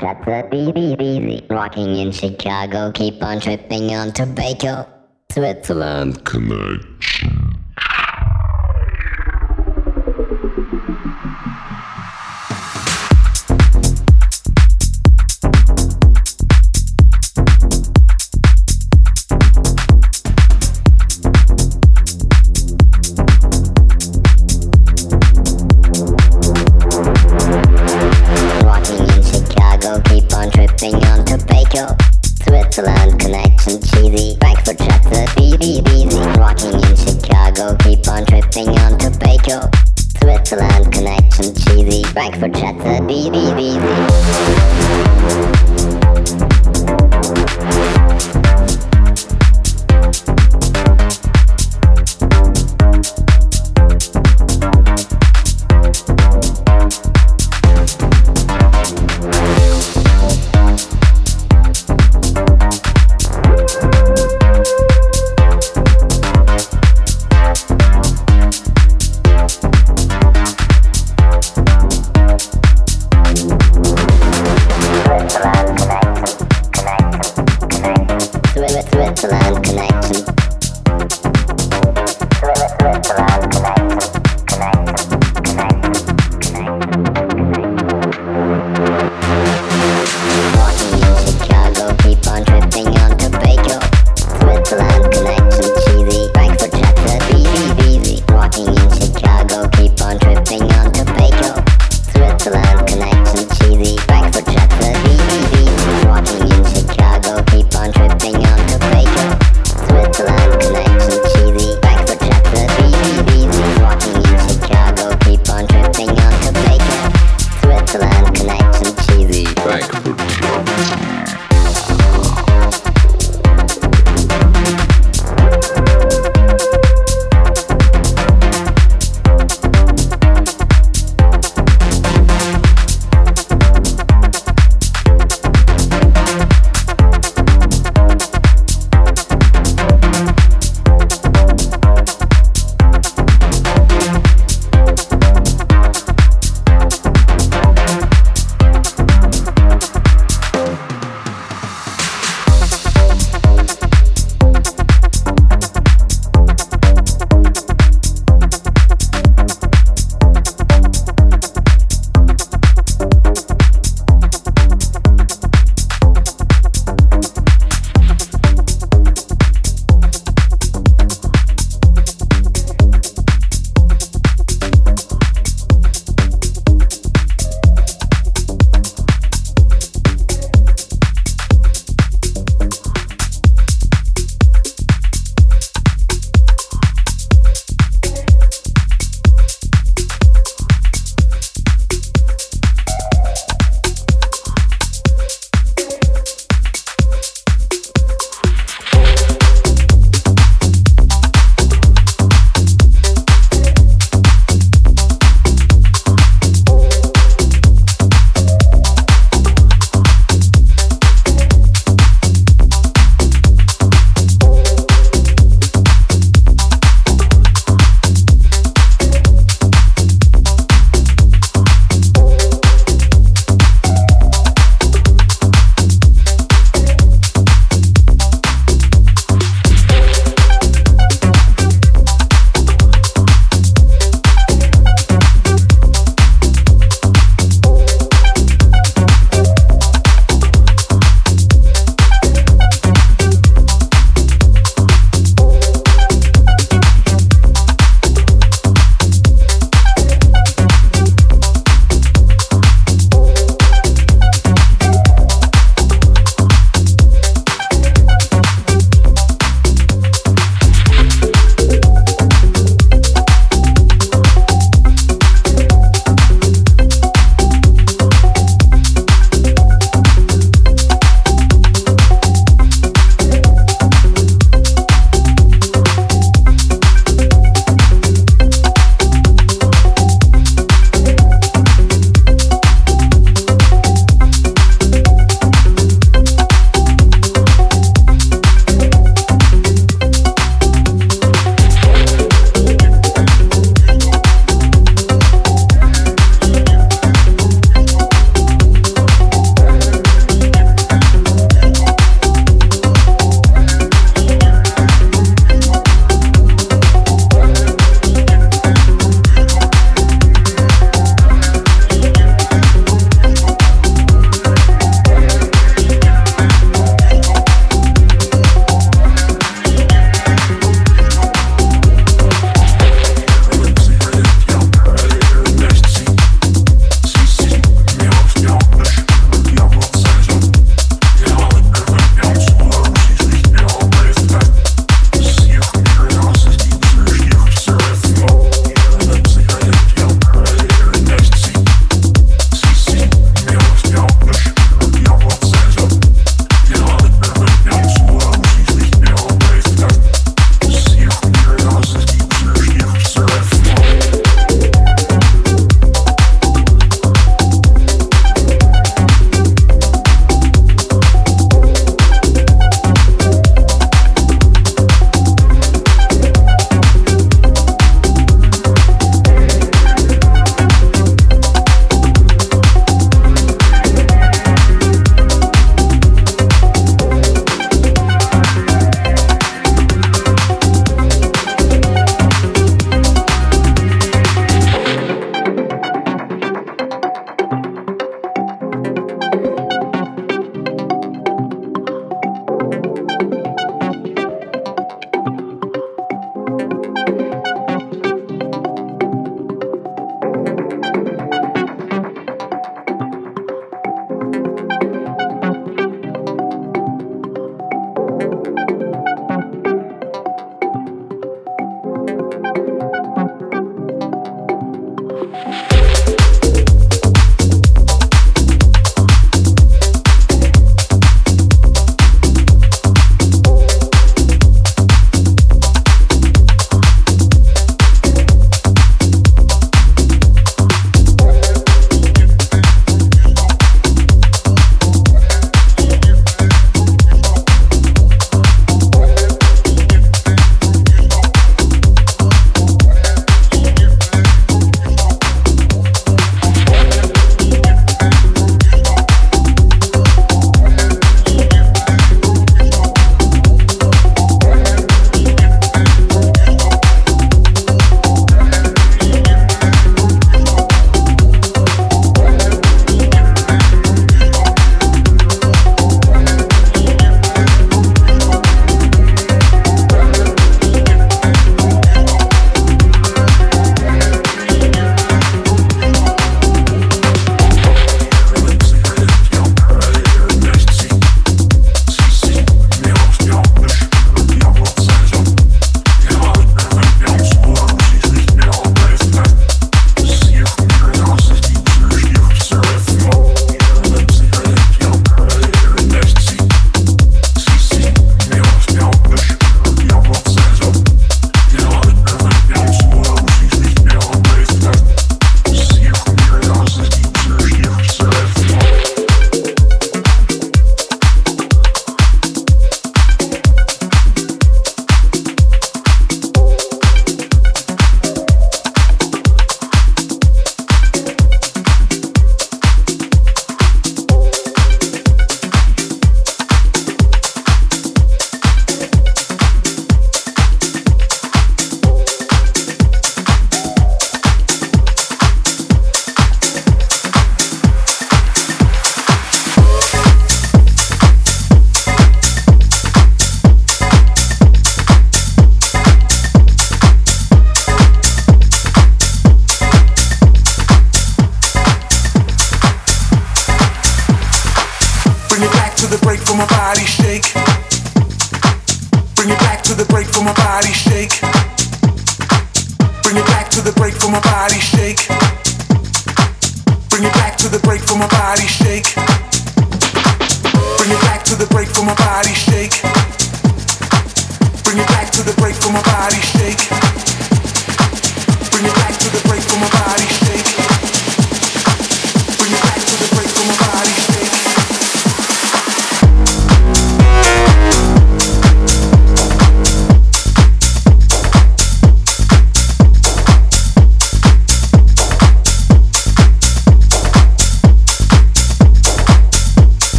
kept repeating. Rocking in Chicago, keep on tripping on tobacco. Switzerland Connect. Frankfurt-Schätze.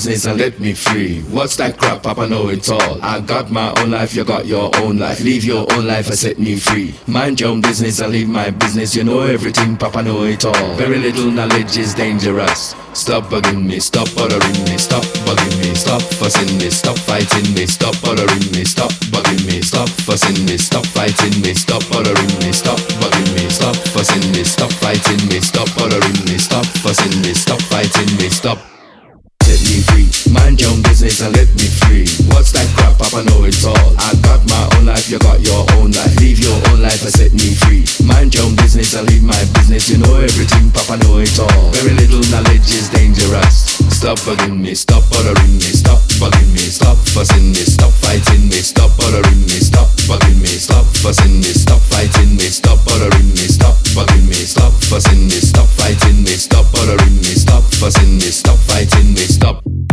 Business and let me free. What's that crap, Papa? Know it all. I got my own life, you got your own life. Leave your own life and set me free. Mind your own business and leave my business. You know everything, Papa. Know it all. Very little knowledge is dangerous. Stop bugging me, stop bothering me, stop bugging me, stop fussing me, stop fighting me, stop bothering me, stop bugging me, stop fussing me, stop fighting me, stop bothering me, stop bugging me, stop fussing me, stop fighting me, stop bothering me, stop fussing me, stop fighting me, stop. Mind your own business and let me free. What's that crap? Papa know it all. I got my own life, you got your own life. Leave your own life and set me free. Mind your own business and leave my business. You know everything, Papa know it all. Very little knowledge is dangerous. Stop bugging me, stop bothering me, stop bugging me, stop fussing me, stop fighting me, stop bothering me, stop bugging me, stop fussing me, stop fighting me, stop bothering me, stop bugging me, stop fussing me, stop fighting me, stop bothering me, stop fussing me, stop fighting me, stop.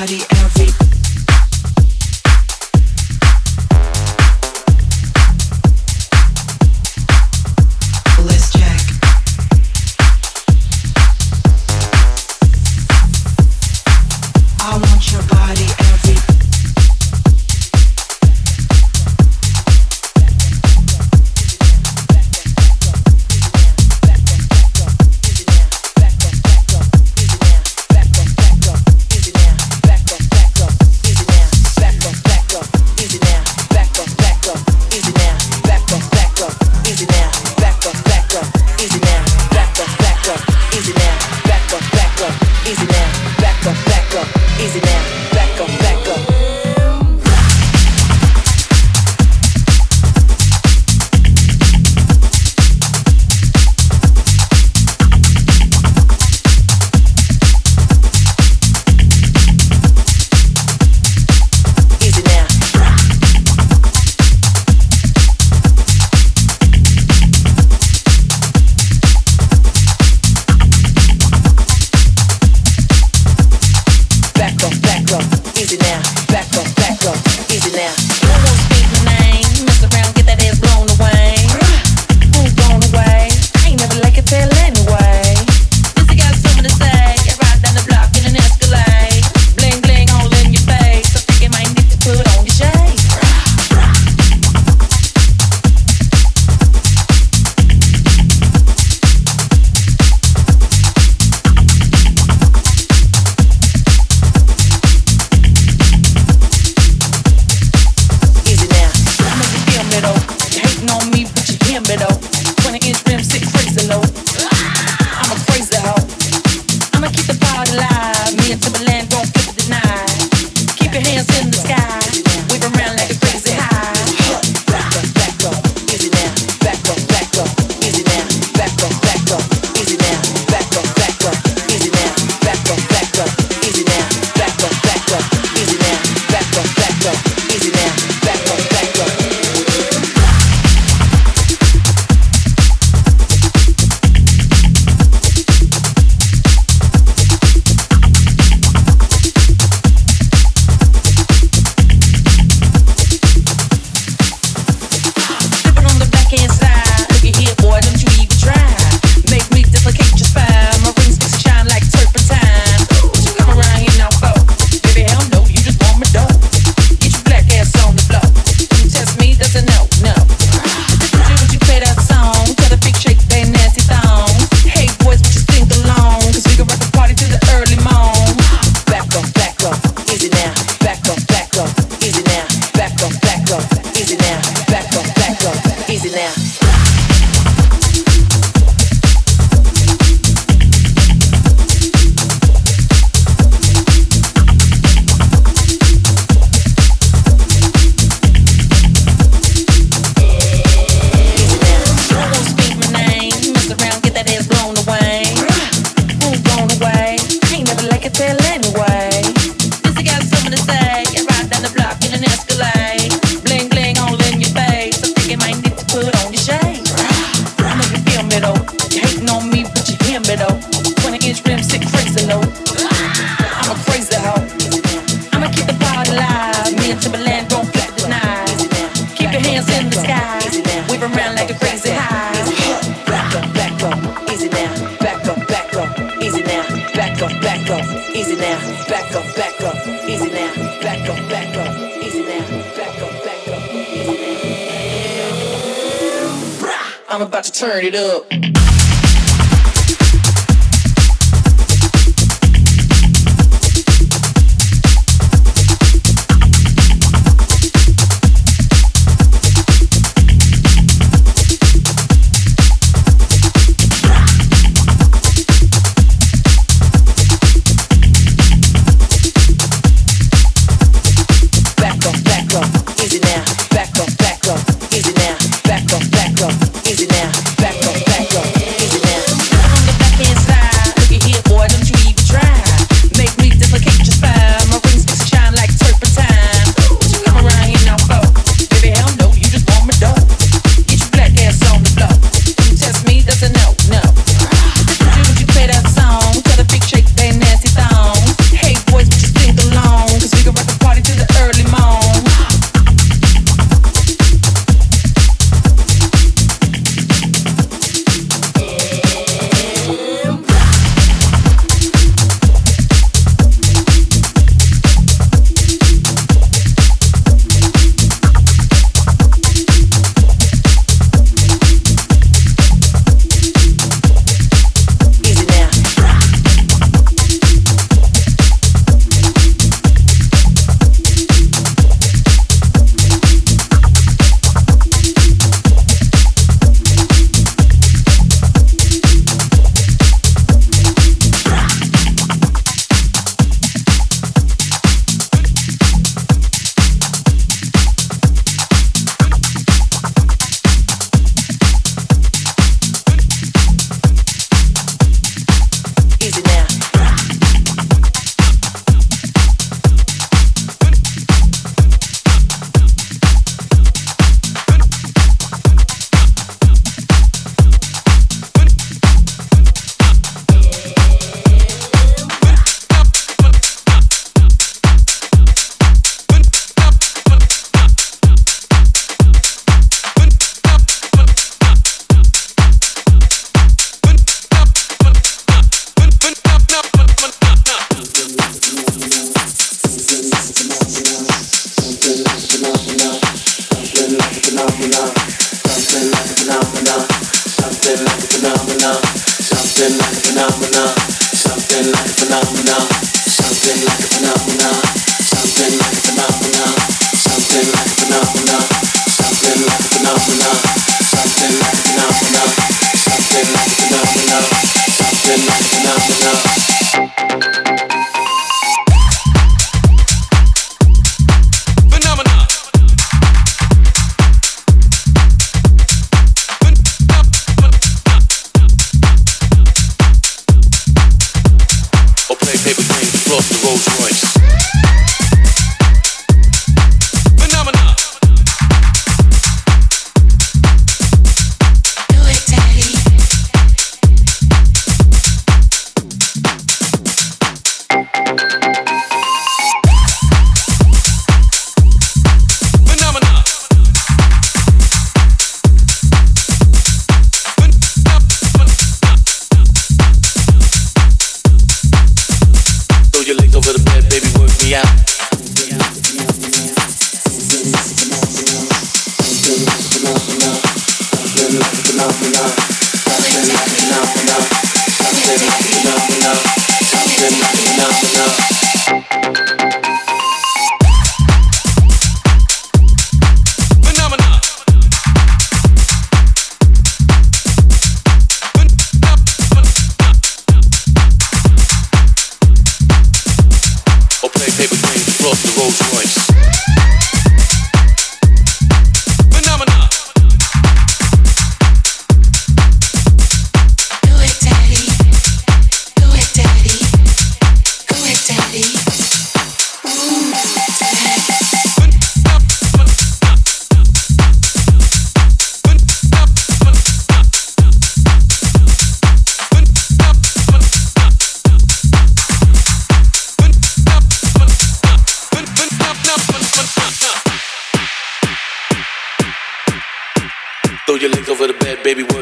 body.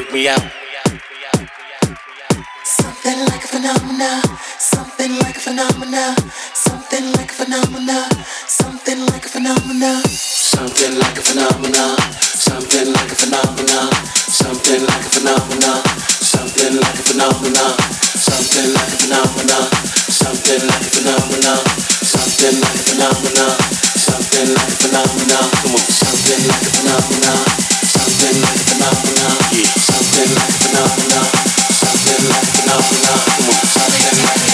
freak me out. Something like a phenomena, something like a phenomena, something like a phenomena, something like a phenomena, something like a phenomena, something like a phenomena, something like a phenomena, something like a phenomena, something like a phenomena, something like a phenomena, something like a phenomena, something like a phenomena, something like a phenomena. Something like a phenomenon, something like a phenomenon, something like a phenomenon, something like.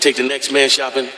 take the next man shopping.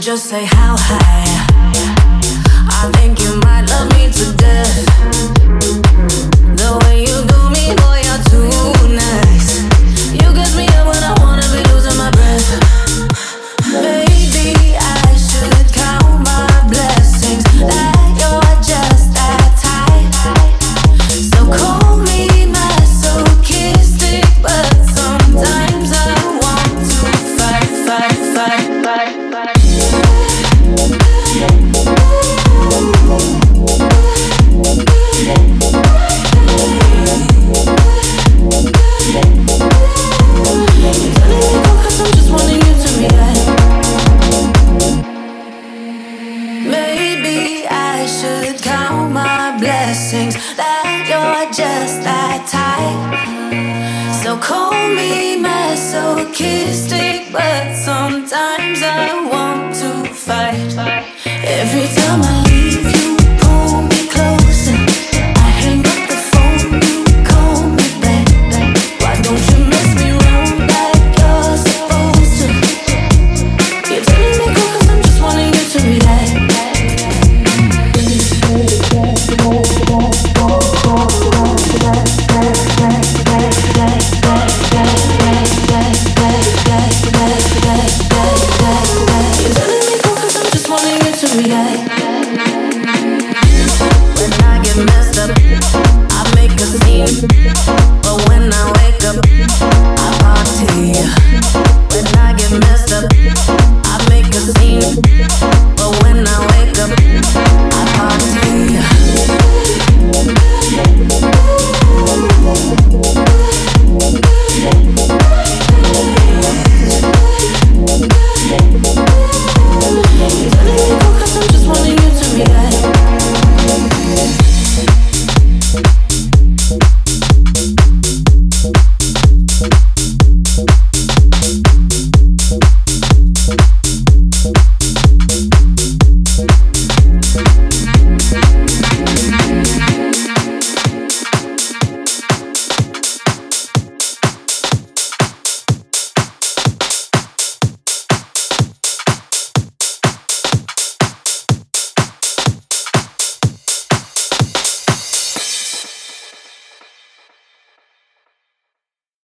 Just say how high.